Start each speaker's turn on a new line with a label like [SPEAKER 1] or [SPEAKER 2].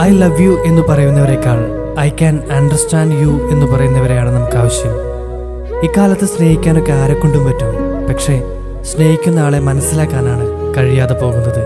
[SPEAKER 1] I love you എന്ന് പറയുന്നവരെക്കാൾ I can understand you എന്ന് പറയുന്നവരെയാണ് നമുക്ക് ആവശ്യം. ഇക്കാലത്ത് സ്നേഹിക്കാനൊക്കെ ആരെക്കൊണ്ടും പറ്റും. പക്ഷേ സ്നേഹിക്കുന്ന ആളെ മനസ്സിലാക്കാനാണ് കഴിയാതെ പോകുന്നത്.